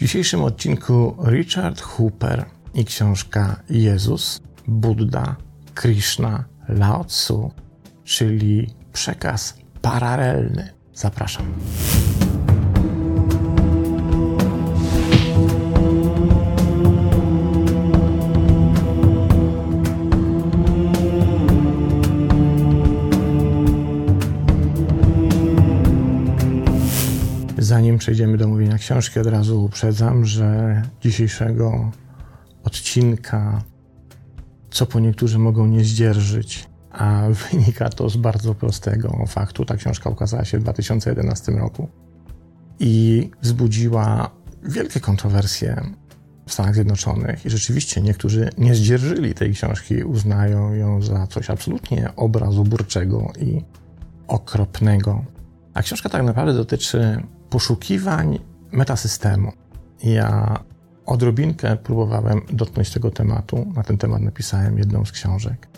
dzisiejszym odcinku Richard Hooper i książka Jezus, Buddha, Krishna, Lao Tzu, czyli przekaz paralelny. Zapraszam. Zanim przejdziemy do mówienia książki, od razu uprzedzam, że dzisiejszego odcinka, co po niektórzy mogą nie zdzierżyć, a wynika to z bardzo prostego faktu. Ta książka ukazała się w 2011 roku i wzbudziła wielkie kontrowersje w Stanach Zjednoczonych. I rzeczywiście niektórzy nie zdzierżyli tej książki, uznają ją za coś absolutnie obrazoburczego i okropnego. A książka tak naprawdę dotyczy poszukiwań metasystemu. Ja odrobinkę próbowałem dotknąć tego tematu. Na ten temat napisałem jedną z książek.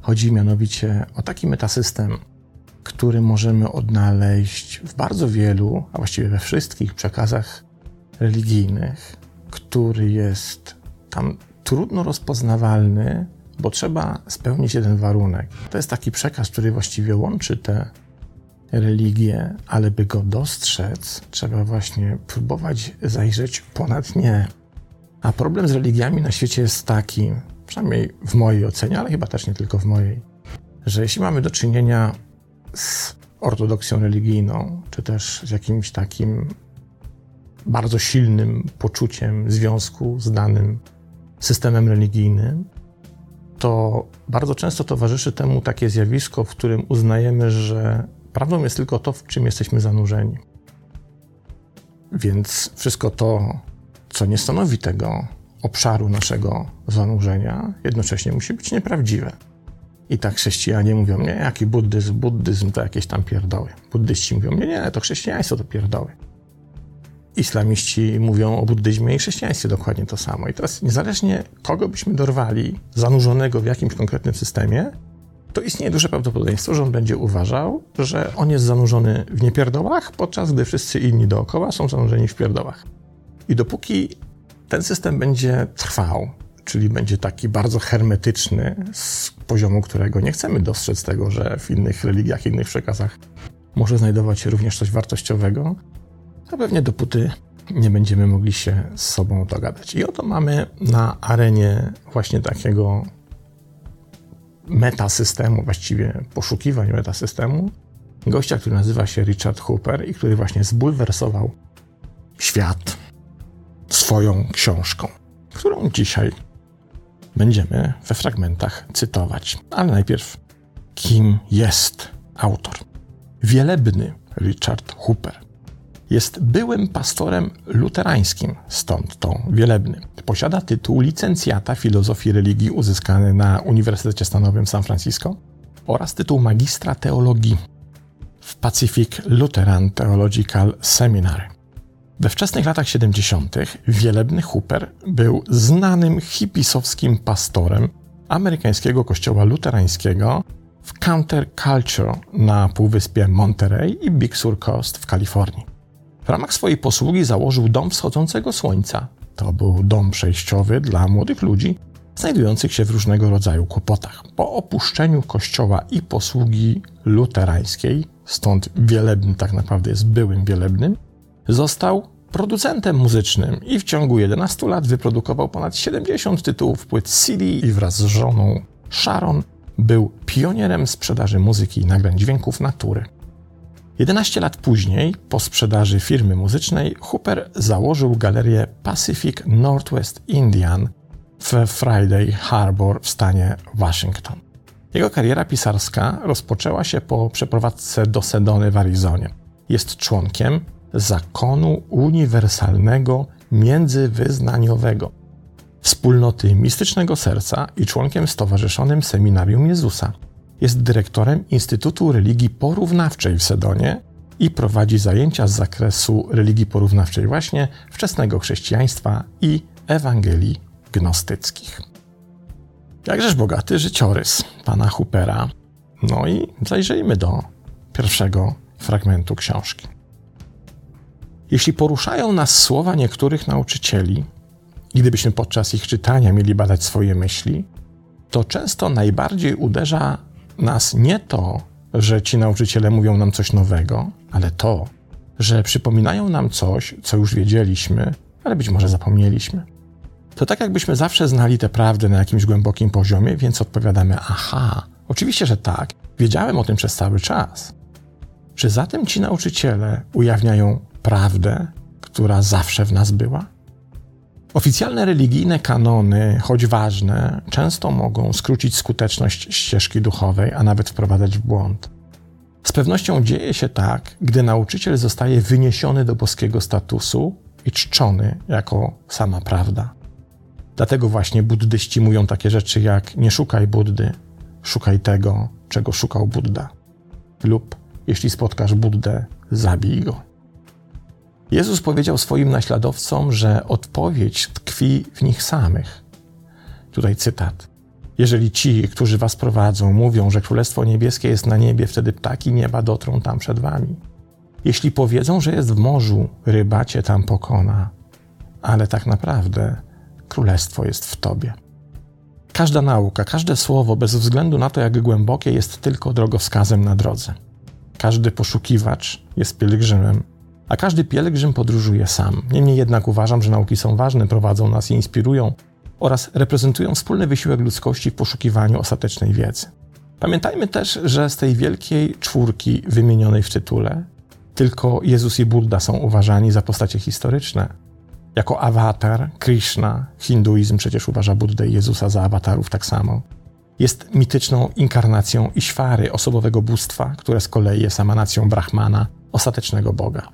Chodzi mianowicie o taki metasystem, który możemy odnaleźć w bardzo wielu, a właściwie we wszystkich przekazach religijnych, który jest tam trudno rozpoznawalny, bo trzeba spełnić jeden warunek. To jest taki przekaz, który właściwie łączy te religię, ale by go dostrzec, trzeba właśnie próbować zajrzeć ponad nie. A problem z religiami na świecie jest taki, przynajmniej w mojej ocenie, ale chyba też nie tylko w mojej, że jeśli mamy do czynienia z ortodoksją religijną, czy też z jakimś takim bardzo silnym poczuciem związku z danym systemem religijnym, to bardzo często towarzyszy temu takie zjawisko, w którym uznajemy, że Prawdą jest tylko to, w czym jesteśmy zanurzeni. Więc wszystko to, co nie stanowi tego obszaru naszego zanurzenia, jednocześnie musi być nieprawdziwe. I tak chrześcijanie mówią, nie, jaki buddyzm, buddyzm to jakieś tam pierdoły. Buddyści mówią, nie, nie, to chrześcijaństwo to pierdoły. Islamiści mówią o buddyzmie i chrześcijaństwie dokładnie to samo. I teraz niezależnie kogo byśmy dorwali, zanurzonego w jakimś konkretnym systemie, to istnieje duże prawdopodobieństwo, że on będzie uważał, że on jest zanurzony w niepierdołach, podczas gdy wszyscy inni dookoła są zanurzeni w pierdołach. I dopóki ten system będzie trwał, czyli będzie taki bardzo hermetyczny, z poziomu którego nie chcemy dostrzec tego, że w innych religiach, innych przekazach może znajdować się również coś wartościowego, to pewnie dopóty nie będziemy mogli się z sobą dogadać. I oto mamy na arenie właśnie takiego metasystemu, właściwie poszukiwań metasystemu, gościa, który nazywa się Richard Hooper i który właśnie zbulwersował świat swoją książką, którą dzisiaj będziemy we fragmentach cytować. Ale najpierw, kim jest autor? Wielebny Richard Hooper jest byłym pastorem luterańskim, stąd to wielebny. Posiada tytuł licencjata filozofii religii uzyskany na Uniwersytecie Stanowym San Francisco oraz tytuł magistra teologii w Pacific Lutheran Theological Seminary. We wczesnych latach 70. wielebny Hooper był znanym hipisowskim pastorem amerykańskiego kościoła luterańskiego w Counterculture na półwyspie Monterey i Big Sur Coast w Kalifornii. W ramach swojej posługi założył dom wschodzącego słońca. To był dom przejściowy dla młodych ludzi znajdujących się w różnego rodzaju kłopotach. Po opuszczeniu kościoła i posługi luterańskiej, stąd wielebny tak naprawdę jest byłym wielebnym, został producentem muzycznym i w ciągu 11 lat wyprodukował ponad 70 tytułów płyt CD i wraz z żoną Sharon był pionierem sprzedaży muzyki i nagrań dźwięków natury. 11 lat później, po sprzedaży firmy muzycznej, Hooper założył galerię Pacific Northwest Indian w Friday Harbor w stanie Waszyngton. Jego kariera pisarska rozpoczęła się po przeprowadzce do Sedony w Arizonie. Jest członkiem zakonu uniwersalnego międzywyznaniowego, wspólnoty mistycznego serca i członkiem stowarzyszonym Seminarium Jezusa. Jest dyrektorem Instytutu Religii Porównawczej w Sedonie i prowadzi zajęcia z zakresu religii porównawczej właśnie wczesnego chrześcijaństwa i Ewangelii gnostyckich. Jakżeż bogaty życiorys pana Hoopera. No i zajrzyjmy do pierwszego fragmentu książki. Jeśli poruszają nas słowa niektórych nauczycieli, gdybyśmy podczas ich czytania mieli badać swoje myśli, to często najbardziej uderza nas nie to, że ci nauczyciele mówią nam coś nowego, ale to, że przypominają nam coś, co już wiedzieliśmy, ale być może zapomnieliśmy. To tak, jakbyśmy zawsze znali tę prawdę na jakimś głębokim poziomie, więc odpowiadamy: Aha, oczywiście, że tak, wiedziałem o tym przez cały czas. Czy zatem ci nauczyciele ujawniają prawdę, która zawsze w nas była? Oficjalne religijne kanony, choć ważne, często mogą skrócić skuteczność ścieżki duchowej, a nawet wprowadzać w błąd. Z pewnością dzieje się tak, gdy nauczyciel zostaje wyniesiony do boskiego statusu i czczony jako sama prawda. Dlatego właśnie buddyści mówią takie rzeczy jak nie szukaj Buddy, szukaj tego, czego szukał Buddha. Lub jeśli spotkasz Buddę, zabij go. Jezus powiedział swoim naśladowcom, że odpowiedź tkwi w nich samych. Tutaj cytat. Jeżeli ci, którzy was prowadzą, mówią, że Królestwo Niebieskie jest na niebie, wtedy ptaki nieba dotrą tam przed wami. Jeśli powiedzą, że jest w morzu, ryba cię tam pokona. Ale tak naprawdę Królestwo jest w tobie. Każda nauka, każde słowo, bez względu na to, jak głębokie, jest tylko drogowskazem na drodze. Każdy poszukiwacz jest pielgrzymem, a każdy pielgrzym podróżuje sam. Niemniej jednak uważam, że nauki są ważne, prowadzą nas i inspirują oraz reprezentują wspólny wysiłek ludzkości w poszukiwaniu ostatecznej wiedzy. Pamiętajmy też, że z tej wielkiej czwórki wymienionej w tytule tylko Jezus i Buddha są uważani za postacie historyczne. Jako awatar, Krishna, hinduizm przecież uważa Buddę i Jezusa za awatarów tak samo. Jest mityczną inkarnacją Iśwary, osobowego bóstwa, które z kolei jest emanacją Brahmana, ostatecznego Boga.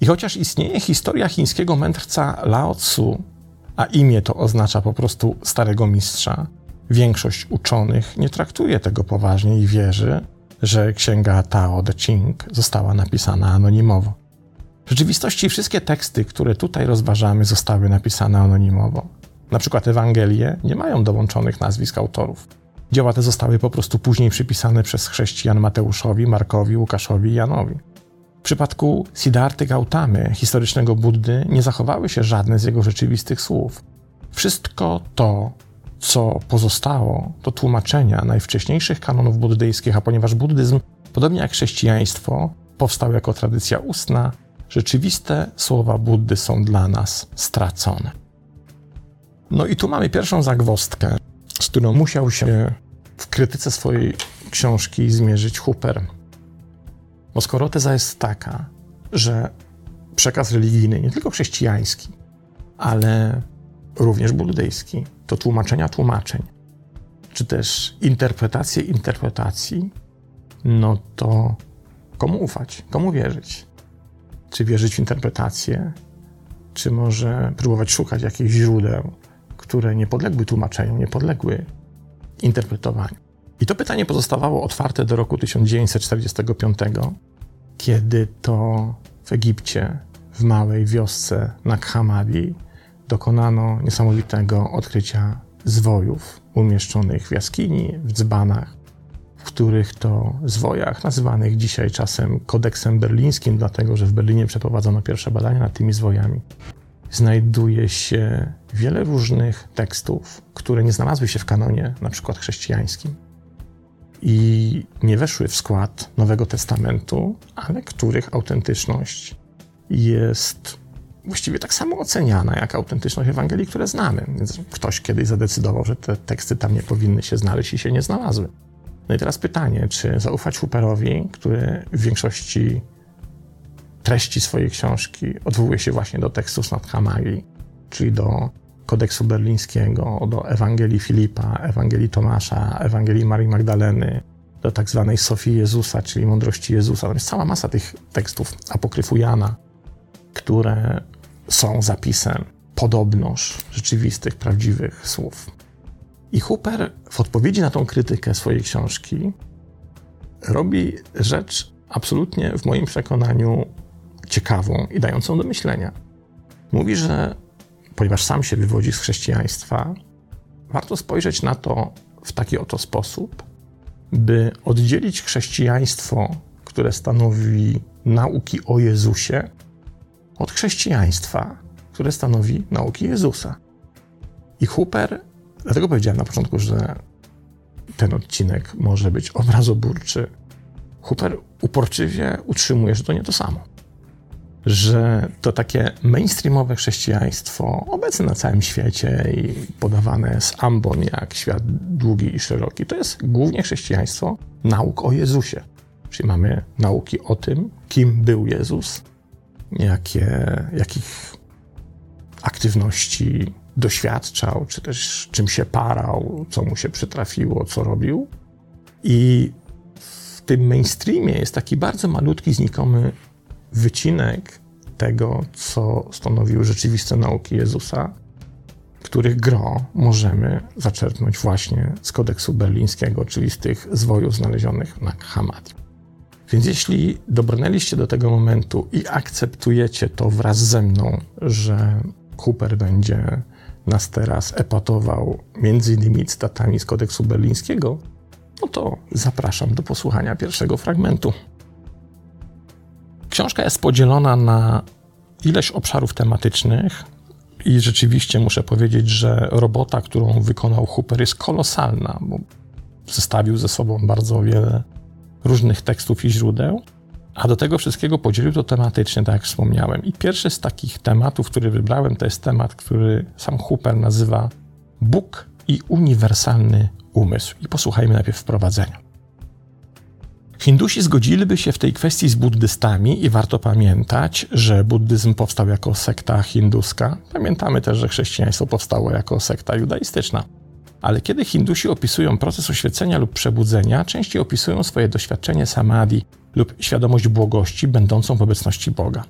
I chociaż istnieje historia chińskiego mędrca Lao Tzu, a imię to oznacza po prostu starego mistrza, większość uczonych nie traktuje tego poważnie i wierzy, że księga Tao Te Ching została napisana anonimowo. W rzeczywistości wszystkie teksty, które tutaj rozważamy, zostały napisane anonimowo. Na przykład Ewangelie nie mają dołączonych nazwisk autorów. Dzieła te zostały po prostu później przypisane przez chrześcijan Mateuszowi, Markowi, Łukaszowi i Janowi. W przypadku Siddharty Gautamy, historycznego Buddy, nie zachowały się żadne z jego rzeczywistych słów. Wszystko to, co pozostało, to tłumaczenia najwcześniejszych kanonów buddyjskich, a ponieważ buddyzm, podobnie jak chrześcijaństwo, powstał jako tradycja ustna, rzeczywiste słowa Buddy są dla nas stracone. No i tu mamy pierwszą zagwostkę, z którą musiał się w krytyce swojej książki zmierzyć Hooper. Bo skoro teza jest taka, że przekaz religijny, nie tylko chrześcijański, ale również buddyjski, to tłumaczenia tłumaczeń, czy też interpretacje interpretacji, no to komu ufać, komu wierzyć? Czy wierzyć w interpretację, czy może próbować szukać jakichś źródeł, które nie podległy tłumaczeniu, nie podległy interpretowaniu. I to pytanie pozostawało otwarte do roku 1945, kiedy to w Egipcie, w małej wiosce Nag dokonano niesamowitego odkrycia zwojów umieszczonych w jaskini, w dzbanach, w których to zwojach, nazywanych dzisiaj czasem kodeksem berlińskim, dlatego że w Berlinie przeprowadzono pierwsze badania nad tymi zwojami, znajduje się wiele różnych tekstów, które nie znalazły się w kanonie, na przykład chrześcijańskim, i nie weszły w skład Nowego Testamentu, ale których autentyczność jest właściwie tak samo oceniana jak autentyczność Ewangelii, które znamy. Więc ktoś kiedyś zadecydował, że te teksty tam nie powinny się znaleźć i się nie znalazły. No i teraz pytanie, czy zaufać Hooperowi, który w większości treści swojej książki odwołuje się właśnie do tekstu Snadhamagi, czyli do kodeksu berlińskiego, do Ewangelii Filipa, Ewangelii Tomasza, Ewangelii Marii Magdaleny, do tak zwanej Sofii Jezusa, czyli mądrości Jezusa. To jest cała masa tych tekstów apokryfu Jana, które są zapisem podobnoż rzeczywistych, prawdziwych słów. I Hooper w odpowiedzi na tą krytykę swojej książki robi rzecz absolutnie w moim przekonaniu ciekawą i dającą do myślenia. Mówi, że ponieważ sam się wywodzi z chrześcijaństwa, warto spojrzeć na to w taki oto sposób, by oddzielić chrześcijaństwo, które stanowi nauki o Jezusie, od chrześcijaństwa, które stanowi nauki Jezusa. I Hooper, dlatego powiedziałem na początku, że ten odcinek może być obrazoburczy. Hooper uporczywie utrzymuje, że to nie to samo. Że to takie mainstreamowe chrześcijaństwo, obecne na całym świecie i podawane z ambon jak świat długi i szeroki, to jest głównie chrześcijaństwo nauk o Jezusie. Czyli mamy nauki o tym, kim był Jezus, jakie, jakich aktywności doświadczał, czy też czym się parał, co mu się przytrafiło, co robił. I w tym mainstreamie jest taki bardzo malutki, znikomy wycinek tego, co stanowiły rzeczywiste nauki Jezusa, których gro możemy zaczerpnąć właśnie z kodeksu berlińskiego, czyli z tych zwojów znalezionych na Hamadii. Więc jeśli dobrnęliście do tego momentu i akceptujecie to wraz ze mną, że Cooper będzie nas teraz epatował między innymi cytatami z kodeksu berlińskiego, no to zapraszam do posłuchania pierwszego fragmentu. Książka jest podzielona na ileś obszarów tematycznych i rzeczywiście muszę powiedzieć, że robota, którą wykonał Hooper jest kolosalna, bo zestawił ze sobą bardzo wiele różnych tekstów i źródeł, a do tego wszystkiego podzielił to tematycznie, tak jak wspomniałem. I pierwszy z takich tematów, który wybrałem, to jest temat, który sam Hooper nazywa Bóg i uniwersalny umysł. I posłuchajmy najpierw wprowadzenia. Hindusi zgodziliby się w tej kwestii z buddystami i warto pamiętać, że buddyzm powstał jako sekta hinduska. Pamiętamy też, że chrześcijaństwo powstało jako sekta judaistyczna. Ale kiedy Hindusi opisują proces oświecenia lub przebudzenia, częściej opisują swoje doświadczenie samadhi lub świadomość błogości będącą w obecności Boga.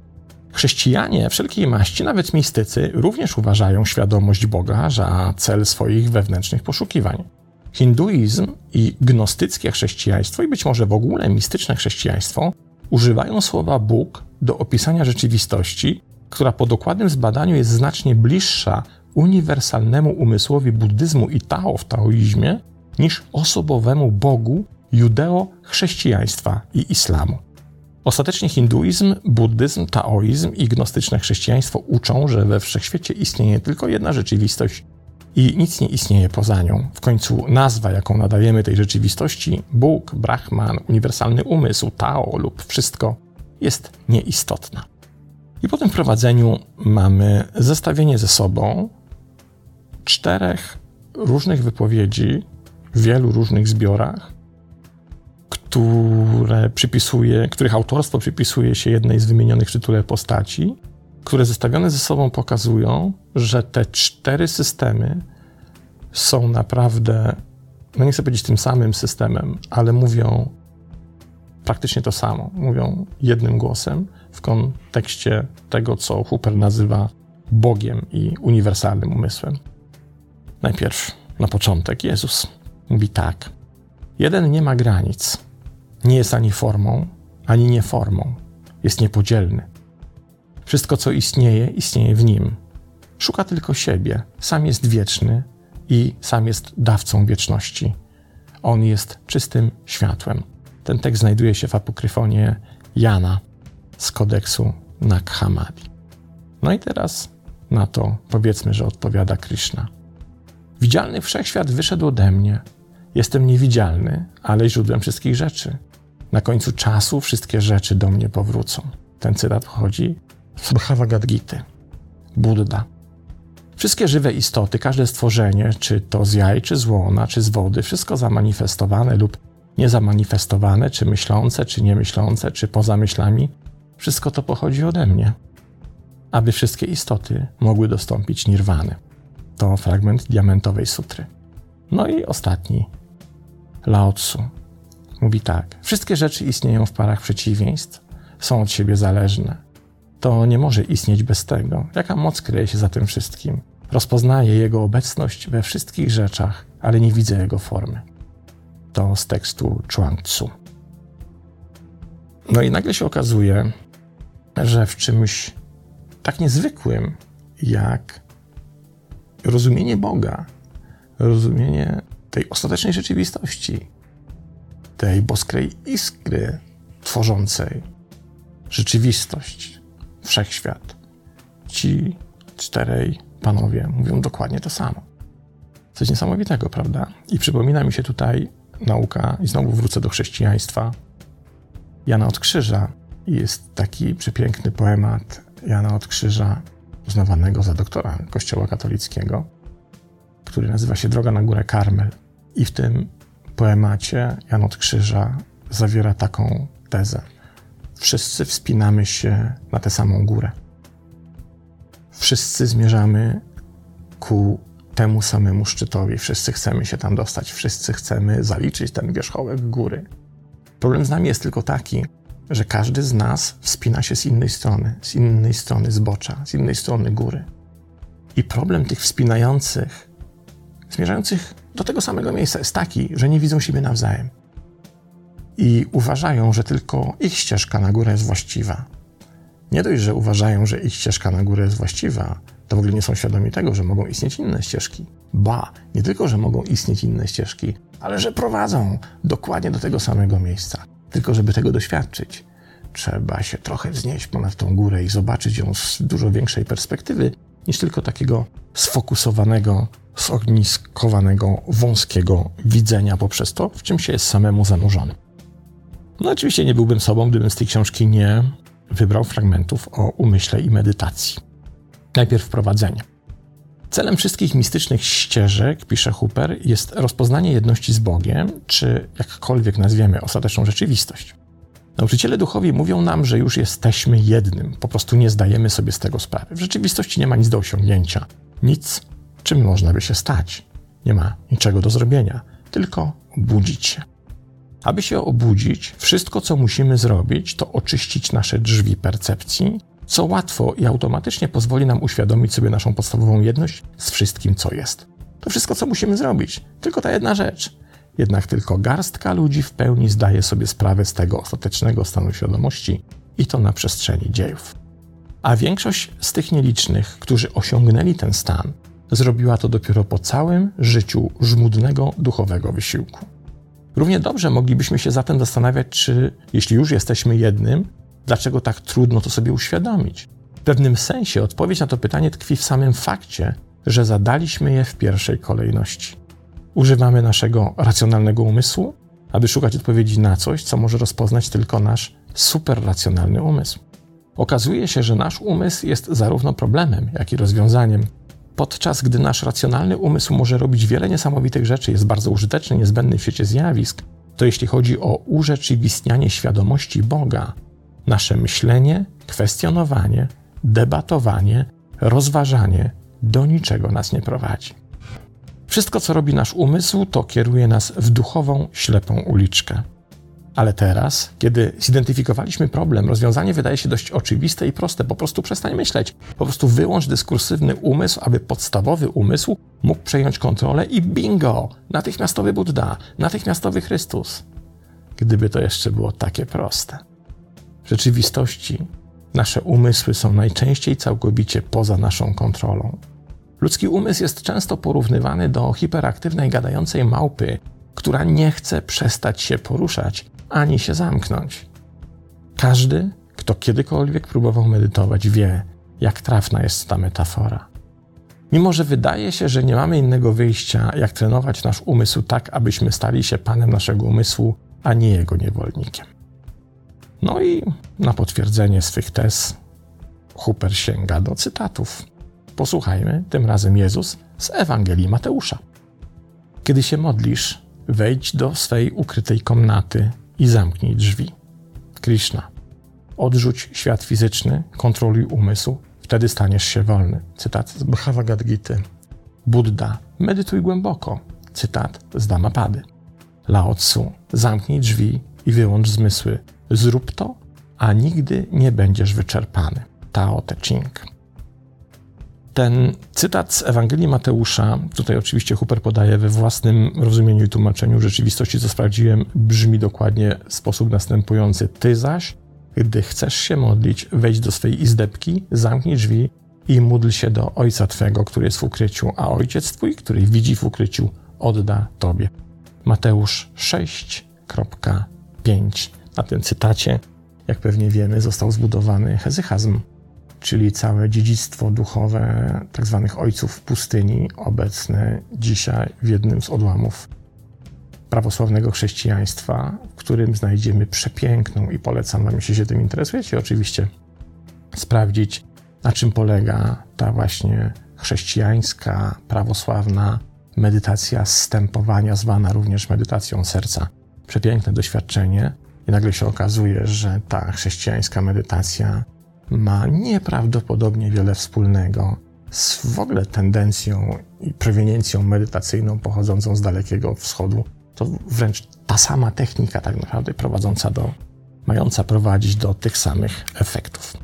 Chrześcijanie wszelkiej maści, nawet mistycy, również uważają świadomość Boga za cel swoich wewnętrznych poszukiwań. Hinduizm i gnostyckie chrześcijaństwo, i być może w ogóle mistyczne chrześcijaństwo, używają słowa Bóg do opisania rzeczywistości, która po dokładnym zbadaniu jest znacznie bliższa uniwersalnemu umysłowi buddyzmu i Tao w taoizmie niż osobowemu Bogu judeo-chrześcijaństwa i islamu. Ostatecznie hinduizm, buddyzm, taoizm i gnostyczne chrześcijaństwo uczą, że we wszechświecie istnieje tylko jedna rzeczywistość i nic nie istnieje poza nią. W końcu nazwa, jaką nadajemy tej rzeczywistości, Bóg, Brahman, uniwersalny umysł, Tao lub wszystko, jest nieistotna. I po tym wprowadzeniu mamy zestawienie ze sobą czterech różnych wypowiedzi w wielu różnych zbiorach, które przypisuje, których autorstwo przypisuje się jednej z wymienionych w tytule postaci, które zestawione ze sobą pokazują, że te cztery systemy są naprawdę, no nie chcę powiedzieć tym samym systemem, ale mówią praktycznie to samo. Mówią jednym głosem w kontekście tego, co Hooper nazywa Bogiem i uniwersalnym umysłem. Najpierw, na początek, Jezus mówi tak. Jeden nie ma granic, nie jest ani formą, ani nieformą, jest niepodzielny. Wszystko, co istnieje, istnieje w nim. Szuka tylko siebie, sam jest wieczny i sam jest dawcą wieczności. On jest czystym światłem. Ten tekst znajduje się w apokryfonie Jana z kodeksu Nag No i teraz na to powiedzmy, że odpowiada Krishna. Widzialny wszechświat wyszedł ode mnie. Jestem niewidzialny, ale źródłem wszystkich rzeczy. Na końcu czasu wszystkie rzeczy do mnie powrócą. Ten cytat pochodzi z Bhagavad Gita. Buddha. Wszystkie żywe istoty, każde stworzenie, czy to z jaj, czy z łona, czy z wody, wszystko zamanifestowane lub niezamanifestowane, czy myślące, czy niemyślące, czy poza myślami, wszystko to pochodzi ode mnie. Aby wszystkie istoty mogły dostąpić nirwany. To fragment diamentowej sutry. No i ostatni. Lao Tzu mówi tak: Wszystkie rzeczy istnieją w parach przeciwieństw, są od siebie zależne. To nie może istnieć bez tego. Jaka moc kryje się za tym wszystkim? Rozpoznaję jego obecność we wszystkich rzeczach, ale nie widzę jego formy. To z tekstu Chuang Tzu. No i nagle się okazuje, że w czymś tak niezwykłym jak rozumienie Boga, rozumienie tej ostatecznej rzeczywistości, tej boskiej iskry tworzącej rzeczywistość, wszechświat, ci czterej panowie mówią dokładnie to samo. Coś niesamowitego, prawda? I przypomina mi się tutaj nauka, i znowu wrócę do chrześcijaństwa, Jana od Krzyża. Jest taki przepiękny poemat Jana od Krzyża, uznawanego za doktora Kościoła katolickiego, który nazywa się Droga na Górę Karmel. I w tym poemacie Jan od Krzyża zawiera taką tezę. Wszyscy wspinamy się na tę samą górę. Wszyscy zmierzamy ku temu samemu szczytowi. Wszyscy chcemy się tam dostać, wszyscy chcemy zaliczyć ten wierzchołek góry. Problem z nami jest tylko taki, że każdy z nas wspina się z innej strony, z innej strony zbocza, z innej strony góry. I problem tych wspinających, zmierzających do tego samego miejsca jest taki, że nie widzą siebie nawzajem. I uważają, że tylko ich ścieżka na górę jest właściwa. Nie dość, że uważają, że ich ścieżka na górę jest właściwa, to w ogóle nie są świadomi tego, że mogą istnieć inne ścieżki. Ba, nie tylko, że mogą istnieć inne ścieżki, ale że prowadzą dokładnie do tego samego miejsca. Tylko, żeby tego doświadczyć, trzeba się trochę wznieść ponad tą górę i zobaczyć ją z dużo większej perspektywy niż tylko takiego sfokusowanego, zogniskowanego, wąskiego widzenia poprzez to, w czym się jest samemu zanurzony. No oczywiście nie byłbym sobą, gdybym z tej książki nie wybrał fragmentów o umyśle i medytacji. Najpierw wprowadzenie. Celem wszystkich mistycznych ścieżek, pisze Hooper, jest rozpoznanie jedności z Bogiem, czy jakkolwiek nazwiemy ostateczną rzeczywistość. Nauczyciele duchowi mówią nam, że już jesteśmy jednym, po prostu nie zdajemy sobie z tego sprawy. W rzeczywistości nie ma nic do osiągnięcia, nic, czym można by się stać. Nie ma niczego do zrobienia, tylko obudzić się. Aby się obudzić, wszystko co musimy zrobić, to oczyścić nasze drzwi percepcji co łatwo i automatycznie pozwoli nam uświadomić sobie naszą podstawową jedność z wszystkim, co jest. To wszystko, co musimy zrobić, tylko ta jedna rzecz. Jednak tylko garstka ludzi w pełni zdaje sobie sprawę z tego ostatecznego stanu świadomości i to na przestrzeni dziejów. A większość z tych nielicznych, którzy osiągnęli ten stan, zrobiła to dopiero po całym życiu żmudnego duchowego wysiłku. Równie dobrze moglibyśmy się zatem zastanawiać, czy jeśli już jesteśmy jednym, Dlaczego tak trudno to sobie uświadomić? W pewnym sensie odpowiedź na to pytanie tkwi w samym fakcie, że zadaliśmy je w pierwszej kolejności. Używamy naszego racjonalnego umysłu, aby szukać odpowiedzi na coś, co może rozpoznać tylko nasz superracjonalny umysł. Okazuje się, że nasz umysł jest zarówno problemem, jak i rozwiązaniem. Podczas gdy nasz racjonalny umysł może robić wiele niesamowitych rzeczy, jest bardzo użyteczny, niezbędny w świecie zjawisk, to jeśli chodzi o urzeczywistnianie świadomości Boga, Nasze myślenie, kwestionowanie, debatowanie, rozważanie do niczego nas nie prowadzi. Wszystko, co robi nasz umysł, to kieruje nas w duchową, ślepą uliczkę. Ale teraz, kiedy zidentyfikowaliśmy problem, rozwiązanie wydaje się dość oczywiste i proste. Po prostu przestań myśleć. Po prostu wyłącz dyskursywny umysł, aby podstawowy umysł mógł przejąć kontrolę i bingo! Natychmiastowy Buddha, natychmiastowy Chrystus. Gdyby to jeszcze było takie proste. W rzeczywistości nasze umysły są najczęściej całkowicie poza naszą kontrolą. Ludzki umysł jest często porównywany do hiperaktywnej, gadającej małpy, która nie chce przestać się poruszać ani się zamknąć. Każdy, kto kiedykolwiek próbował medytować, wie, jak trafna jest ta metafora. Mimo, że wydaje się, że nie mamy innego wyjścia, jak trenować nasz umysł tak, abyśmy stali się panem naszego umysłu, a nie jego niewolnikiem. No i na potwierdzenie swych tez Hooper sięga do cytatów. Posłuchajmy tym razem Jezus z Ewangelii Mateusza. Kiedy się modlisz, wejdź do swej ukrytej komnaty i zamknij drzwi. Krishna. Odrzuć świat fizyczny, kontroluj umysł, wtedy staniesz się wolny. Cytat z Bhagavad Gita. Buddha. Medytuj głęboko. Cytat z Dhammapady. Lao Tzu. Zamknij drzwi i wyłącz zmysły, Zrób to, a nigdy nie będziesz wyczerpany. Tao Te Ching. Ten cytat z Ewangelii Mateusza, tutaj oczywiście Hooper podaje we własnym rozumieniu i tłumaczeniu rzeczywistości, co sprawdziłem, brzmi dokładnie w sposób następujący. Ty zaś, gdy chcesz się modlić, wejdź do swej izdebki, zamknij drzwi i módl się do Ojca Twego, który jest w ukryciu, a Ojciec Twój, który widzi w ukryciu, odda Tobie. Mateusz 6.5 na tym cytacie, jak pewnie wiemy, został zbudowany hezychazm. Czyli całe dziedzictwo duchowe tzw. Tak ojców pustyni, obecne dzisiaj w jednym z odłamów prawosławnego chrześcijaństwa, w którym znajdziemy przepiękną i polecam Wam, jeśli się tym interesujecie, oczywiście sprawdzić, na czym polega ta właśnie chrześcijańska, prawosławna medytacja zstępowania, zwana również medytacją serca. Przepiękne doświadczenie, i nagle się okazuje, że ta chrześcijańska medytacja ma nieprawdopodobnie wiele wspólnego z w ogóle tendencją i proweniencją medytacyjną pochodzącą z Dalekiego Wschodu. To wręcz ta sama technika, tak naprawdę prowadząca do, mająca prowadzić do tych samych efektów.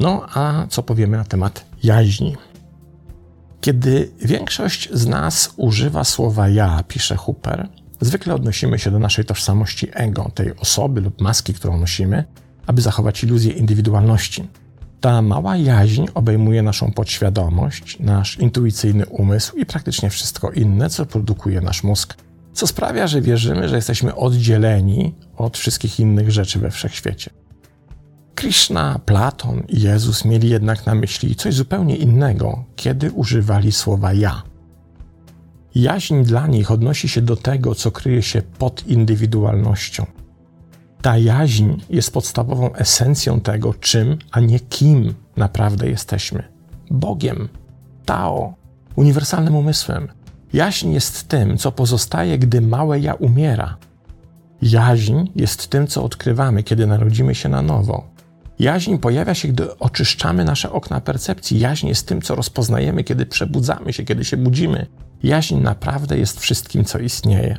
No a co powiemy na temat jaźni? Kiedy większość z nas używa słowa ja, pisze Hooper, zwykle odnosimy się do naszej tożsamości ego, tej osoby lub maski, którą nosimy, aby zachować iluzję indywidualności. Ta mała jaźń obejmuje naszą podświadomość, nasz intuicyjny umysł i praktycznie wszystko inne, co produkuje nasz mózg, co sprawia, że wierzymy, że jesteśmy oddzieleni od wszystkich innych rzeczy we wszechświecie. Krishna, Platon i Jezus mieli jednak na myśli coś zupełnie innego, kiedy używali słowa ja. Jaźń dla nich odnosi się do tego, co kryje się pod indywidualnością. Ta jaźń jest podstawową esencją tego, czym, a nie kim naprawdę jesteśmy. Bogiem, Tao, uniwersalnym umysłem. Jaźń jest tym, co pozostaje, gdy małe ja umiera. Jaźń jest tym, co odkrywamy, kiedy narodzimy się na nowo. Jaźń pojawia się, gdy oczyszczamy nasze okna percepcji. Jaźń jest tym, co rozpoznajemy, kiedy przebudzamy się, kiedy się budzimy. Jaźń naprawdę jest wszystkim, co istnieje.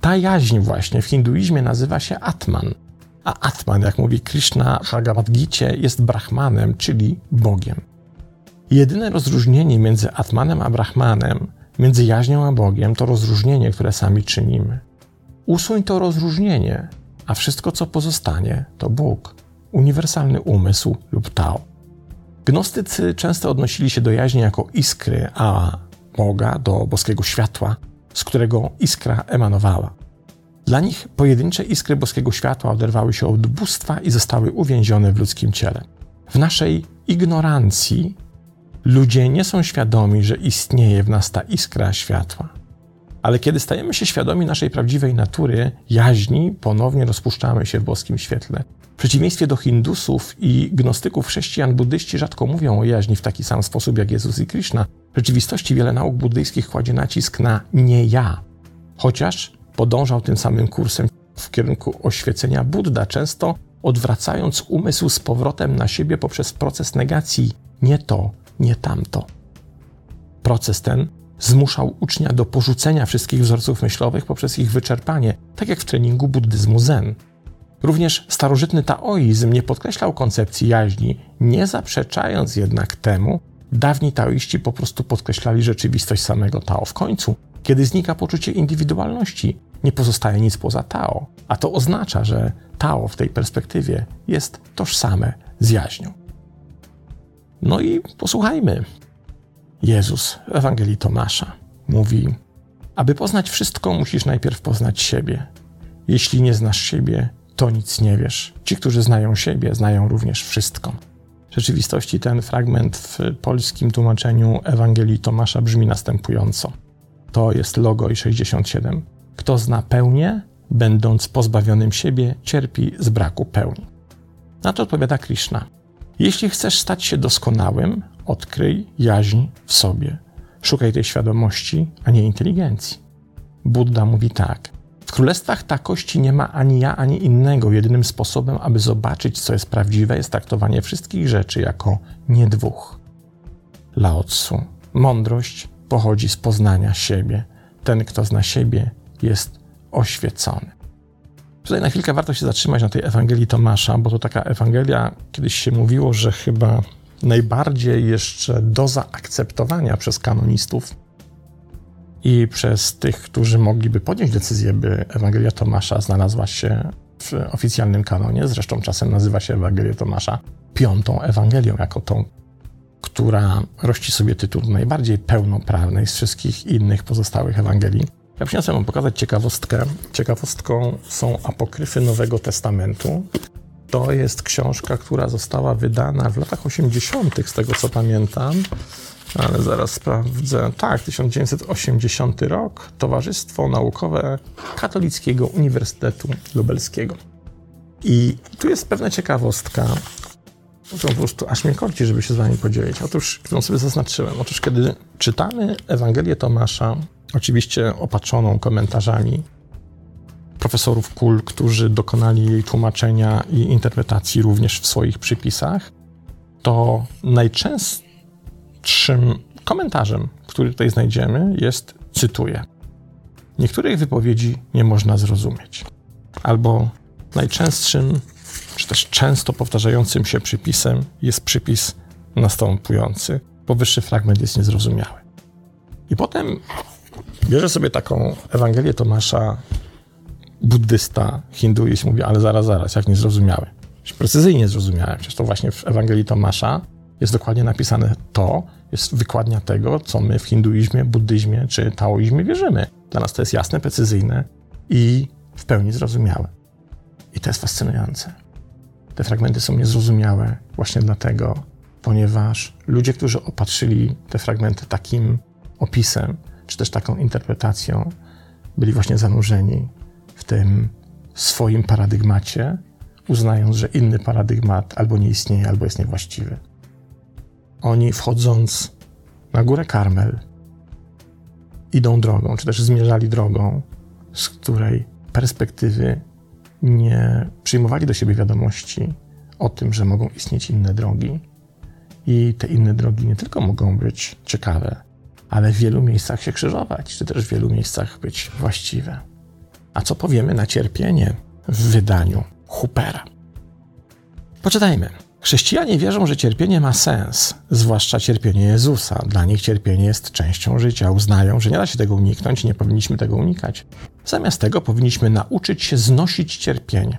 Ta jaźń właśnie w hinduizmie nazywa się Atman. A Atman, jak mówi Krishna w Bhagavad Gita, jest Brahmanem, czyli Bogiem. Jedyne rozróżnienie między Atmanem a Brahmanem, między jaźnią a Bogiem, to rozróżnienie, które sami czynimy. Usuń to rozróżnienie, a wszystko, co pozostanie, to Bóg, uniwersalny umysł lub Tao. Gnostycy często odnosili się do jaźni jako iskry, a Boga, do boskiego światła, z którego iskra emanowała. Dla nich pojedyncze iskry boskiego światła oderwały się od bóstwa i zostały uwięzione w ludzkim ciele. W naszej ignorancji ludzie nie są świadomi, że istnieje w nas ta iskra światła. Ale kiedy stajemy się świadomi naszej prawdziwej natury, jaźni, ponownie rozpuszczamy się w boskim świetle. W przeciwieństwie do Hindusów i gnostyków chrześcijan, buddyści rzadko mówią o jaźni w taki sam sposób jak Jezus i Krishna. W rzeczywistości wiele nauk buddyjskich kładzie nacisk na nie ja, chociaż podążał tym samym kursem w kierunku oświecenia Buddha, często odwracając umysł z powrotem na siebie poprzez proces negacji nie to, nie tamto. Proces ten zmuszał ucznia do porzucenia wszystkich wzorców myślowych poprzez ich wyczerpanie, tak jak w treningu buddyzmu Zen. Również starożytny taoizm nie podkreślał koncepcji jaźni, nie zaprzeczając jednak temu, dawni taoiści po prostu podkreślali rzeczywistość samego Tao. W końcu, kiedy znika poczucie indywidualności, nie pozostaje nic poza Tao, a to oznacza, że Tao w tej perspektywie jest tożsame z jaźnią. No i posłuchajmy. Jezus w Ewangelii Tomasza mówi: Aby poznać wszystko, musisz najpierw poznać siebie. Jeśli nie znasz siebie, to nic nie wiesz. Ci, którzy znają siebie, znają również wszystko. W rzeczywistości ten fragment w polskim tłumaczeniu Ewangelii Tomasza brzmi następująco. To jest logo i 67. Kto zna pełnię, będąc pozbawionym siebie, cierpi z braku pełni. Na to odpowiada Krishna. Jeśli chcesz stać się doskonałym, odkryj jaźń w sobie. Szukaj tej świadomości, a nie inteligencji. Buddha mówi tak: w królestwach takości nie ma ani ja, ani innego. Jedynym sposobem, aby zobaczyć, co jest prawdziwe, jest traktowanie wszystkich rzeczy jako nie dwóch. Lao Tzu. Mądrość pochodzi z poznania siebie. Ten, kto zna siebie, jest oświecony. Tutaj na chwilkę warto się zatrzymać na tej Ewangelii Tomasza, bo to taka Ewangelia, kiedyś się mówiło, że chyba najbardziej jeszcze do zaakceptowania przez kanonistów i przez tych, którzy mogliby podjąć decyzję, by Ewangelia Tomasza znalazła się w oficjalnym kanonie. Zresztą czasem nazywa się Ewangelię Tomasza piątą Ewangelią, jako tą, która rości sobie tytuł najbardziej pełnoprawnej z wszystkich innych pozostałych Ewangelii. Ja przyniosłem wam pokazać ciekawostkę. Ciekawostką są apokryfy Nowego Testamentu. To jest książka, która została wydana w latach 80., z tego co pamiętam, ale zaraz sprawdzę. Tak, 1980 rok. Towarzystwo Naukowe Katolickiego Uniwersytetu Lubelskiego. I tu jest pewna ciekawostka, którą po prostu aż mnie korci, żeby się z wami podzielić. Otóż, którą sobie zaznaczyłem. Otóż, kiedy czytamy Ewangelię Tomasza, oczywiście opatrzoną komentarzami profesorów KUL, którzy dokonali jej tłumaczenia i interpretacji również w swoich przypisach, to najczęstszym komentarzem, który tutaj znajdziemy, jest, cytuję, niektórych wypowiedzi nie można zrozumieć. Albo najczęstszym, czy też często powtarzającym się przypisem jest przypis następujący. Powyższy fragment jest niezrozumiały. I potem bierze sobie taką Ewangelię Tomasza buddysta, hinduizm mówi, ale zaraz, zaraz, jak niezrozumiały. Precyzyjnie zrozumiałem. Przecież to właśnie w Ewangelii Tomasza jest dokładnie napisane to, jest wykładnia tego, co my w hinduizmie, buddyzmie czy taoizmie wierzymy. Dla nas to jest jasne, precyzyjne i w pełni zrozumiałe. I to jest fascynujące. Te fragmenty są niezrozumiałe właśnie dlatego, ponieważ ludzie, którzy opatrzyli te fragmenty takim opisem, czy też taką interpretacją, byli właśnie zanurzeni w tym swoim paradygmacie, uznając, że inny paradygmat albo nie istnieje, albo jest niewłaściwy. Oni wchodząc na górę Karmel, idą drogą, czy też zmierzali drogą, z której perspektywy nie przyjmowali do siebie wiadomości o tym, że mogą istnieć inne drogi. I te inne drogi nie tylko mogą być ciekawe, ale w wielu miejscach się krzyżować, czy też w wielu miejscach być właściwe. A co powiemy na cierpienie w wydaniu Hoopera? Poczytajmy. Chrześcijanie wierzą, że cierpienie ma sens, zwłaszcza cierpienie Jezusa. Dla nich cierpienie jest częścią życia. Uznają, że nie da się tego uniknąć i nie powinniśmy tego unikać. Zamiast tego powinniśmy nauczyć się znosić cierpienie.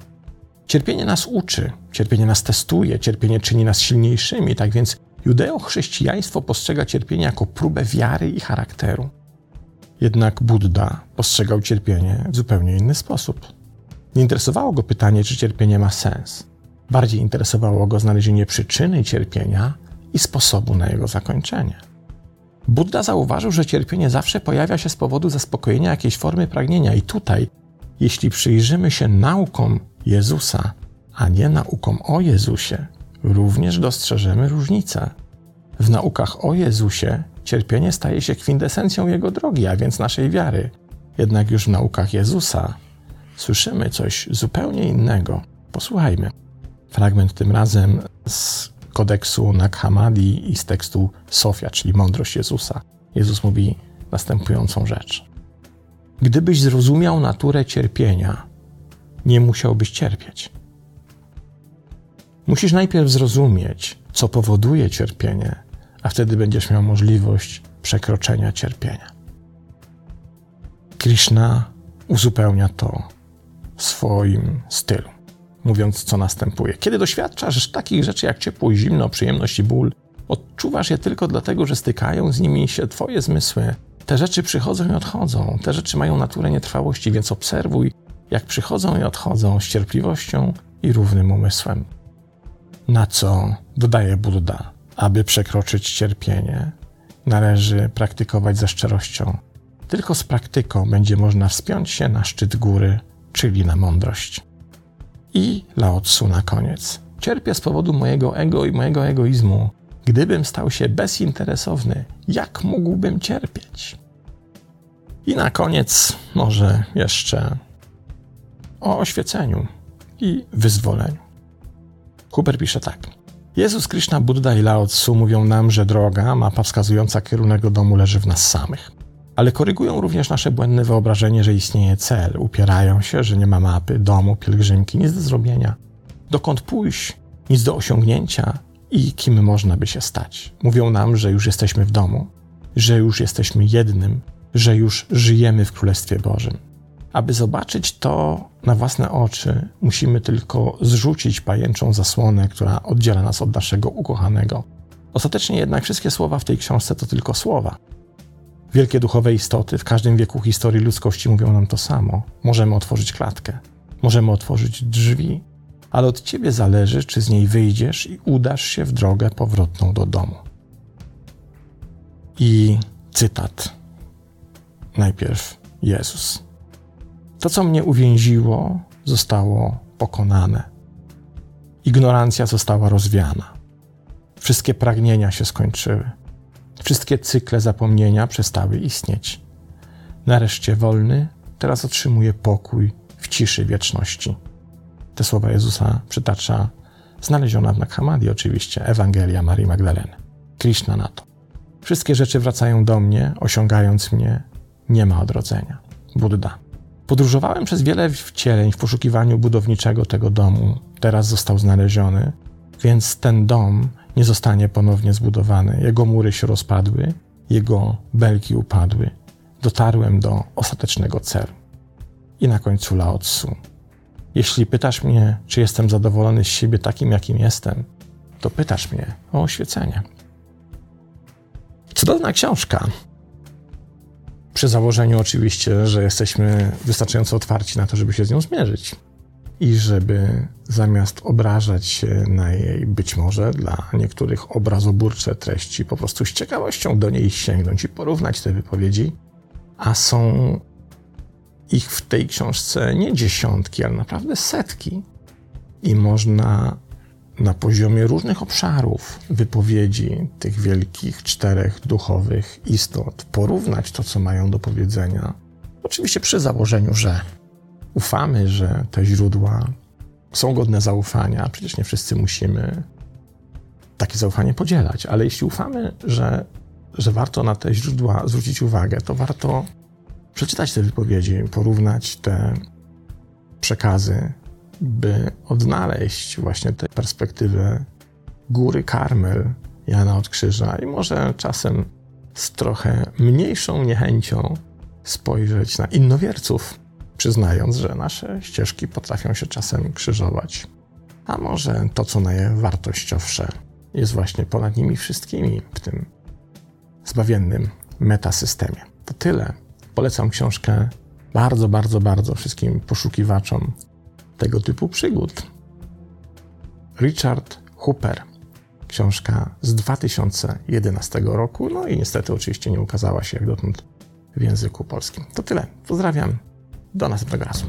Cierpienie nas uczy, cierpienie nas testuje, cierpienie czyni nas silniejszymi. Tak więc judeo-chrześcijaństwo postrzega cierpienie jako próbę wiary i charakteru. Jednak Buddha postrzegał cierpienie w zupełnie inny sposób. Nie interesowało go pytanie, czy cierpienie ma sens. Bardziej interesowało go znalezienie przyczyny cierpienia i sposobu na jego zakończenie. Buddha zauważył, że cierpienie zawsze pojawia się z powodu zaspokojenia jakiejś formy pragnienia, i tutaj, jeśli przyjrzymy się naukom Jezusa, a nie naukom o Jezusie, również dostrzeżemy różnicę. W naukach o Jezusie cierpienie staje się kwintesencją Jego drogi, a więc naszej wiary. Jednak już w naukach Jezusa słyszymy coś zupełnie innego. Posłuchajmy. Fragment tym razem z kodeksu Nag Hammadi i z tekstu Sofia, czyli mądrość Jezusa. Jezus mówi następującą rzecz. Gdybyś zrozumiał naturę cierpienia, nie musiałbyś cierpieć. Musisz najpierw zrozumieć, co powoduje cierpienie, a wtedy będziesz miał możliwość przekroczenia cierpienia. Krishna uzupełnia to w swoim stylu mówiąc, co następuje. Kiedy doświadczasz takich rzeczy jak ciepło zimno, przyjemność i ból, odczuwasz je tylko dlatego, że stykają z nimi się Twoje zmysły. Te rzeczy przychodzą i odchodzą, te rzeczy mają naturę nietrwałości, więc obserwuj, jak przychodzą i odchodzą z cierpliwością i równym umysłem. Na co dodaje Buddha, aby przekroczyć cierpienie, należy praktykować ze szczerością. Tylko z praktyką będzie można wspiąć się na szczyt góry, czyli na mądrość. I Lao Tzu na koniec. Cierpię z powodu mojego ego i mojego egoizmu. Gdybym stał się bezinteresowny, jak mógłbym cierpieć? I na koniec może jeszcze o oświeceniu i wyzwoleniu. Huber pisze tak. Jezus, Krishna, Buddha i Lao Tzu mówią nam, że droga, mapa wskazująca kierunek do domu leży w nas samych ale korygują również nasze błędne wyobrażenie, że istnieje cel. Upierają się, że nie ma mapy, domu, pielgrzymki, nic do zrobienia. Dokąd pójść, nic do osiągnięcia i kim można by się stać. Mówią nam, że już jesteśmy w domu, że już jesteśmy jednym, że już żyjemy w Królestwie Bożym. Aby zobaczyć to na własne oczy, musimy tylko zrzucić pajęczą zasłonę, która oddziela nas od naszego ukochanego. Ostatecznie jednak wszystkie słowa w tej książce to tylko słowa. Wielkie duchowe istoty w każdym wieku historii ludzkości mówią nam to samo. Możemy otworzyć klatkę, możemy otworzyć drzwi, ale od ciebie zależy, czy z niej wyjdziesz i udasz się w drogę powrotną do domu. I cytat. Najpierw Jezus. To, co mnie uwięziło, zostało pokonane. Ignorancja została rozwiana. Wszystkie pragnienia się skończyły. Wszystkie cykle zapomnienia przestały istnieć. Nareszcie wolny, teraz otrzymuje pokój w ciszy wieczności. Te słowa Jezusa przytacza znaleziona w Naghamadi oczywiście Ewangelia Marii Magdaleny. Krishna na to. Wszystkie rzeczy wracają do mnie, osiągając mnie, nie ma odrodzenia. Buddha. Podróżowałem przez wiele wcieleń w poszukiwaniu budowniczego tego domu. Teraz został znaleziony, więc ten dom nie zostanie ponownie zbudowany. Jego mury się rozpadły, jego belki upadły. Dotarłem do ostatecznego celu. I na końcu Lao Tzu. Jeśli pytasz mnie, czy jestem zadowolony z siebie takim, jakim jestem, to pytasz mnie o oświecenie. Cudowna książka. Przy założeniu oczywiście, że jesteśmy wystarczająco otwarci na to, żeby się z nią zmierzyć. I żeby zamiast obrażać się na jej być może dla niektórych obrazoburcze treści, po prostu z ciekawością do niej sięgnąć i porównać te wypowiedzi, a są ich w tej książce nie dziesiątki, ale naprawdę setki. I można na poziomie różnych obszarów wypowiedzi tych wielkich czterech duchowych istot porównać to, co mają do powiedzenia. Oczywiście przy założeniu, że ufamy, że te źródła są godne zaufania. Przecież nie wszyscy musimy takie zaufanie podzielać, ale jeśli ufamy, że, że warto na te źródła zwrócić uwagę, to warto przeczytać te wypowiedzi, porównać te przekazy, by odnaleźć właśnie tę perspektywę góry Karmel Jana od Krzyża i może czasem z trochę mniejszą niechęcią spojrzeć na innowierców, przyznając, że nasze ścieżki potrafią się czasem krzyżować. A może to, co najwartościowsze, jest właśnie ponad nimi wszystkimi w tym zbawiennym metasystemie. To tyle. Polecam książkę bardzo, bardzo, bardzo wszystkim poszukiwaczom tego typu przygód. Richard Hooper. Książka z 2011 roku, no i niestety oczywiście nie ukazała się jak dotąd w języku polskim. To tyle. Pozdrawiam. Do następnego razu.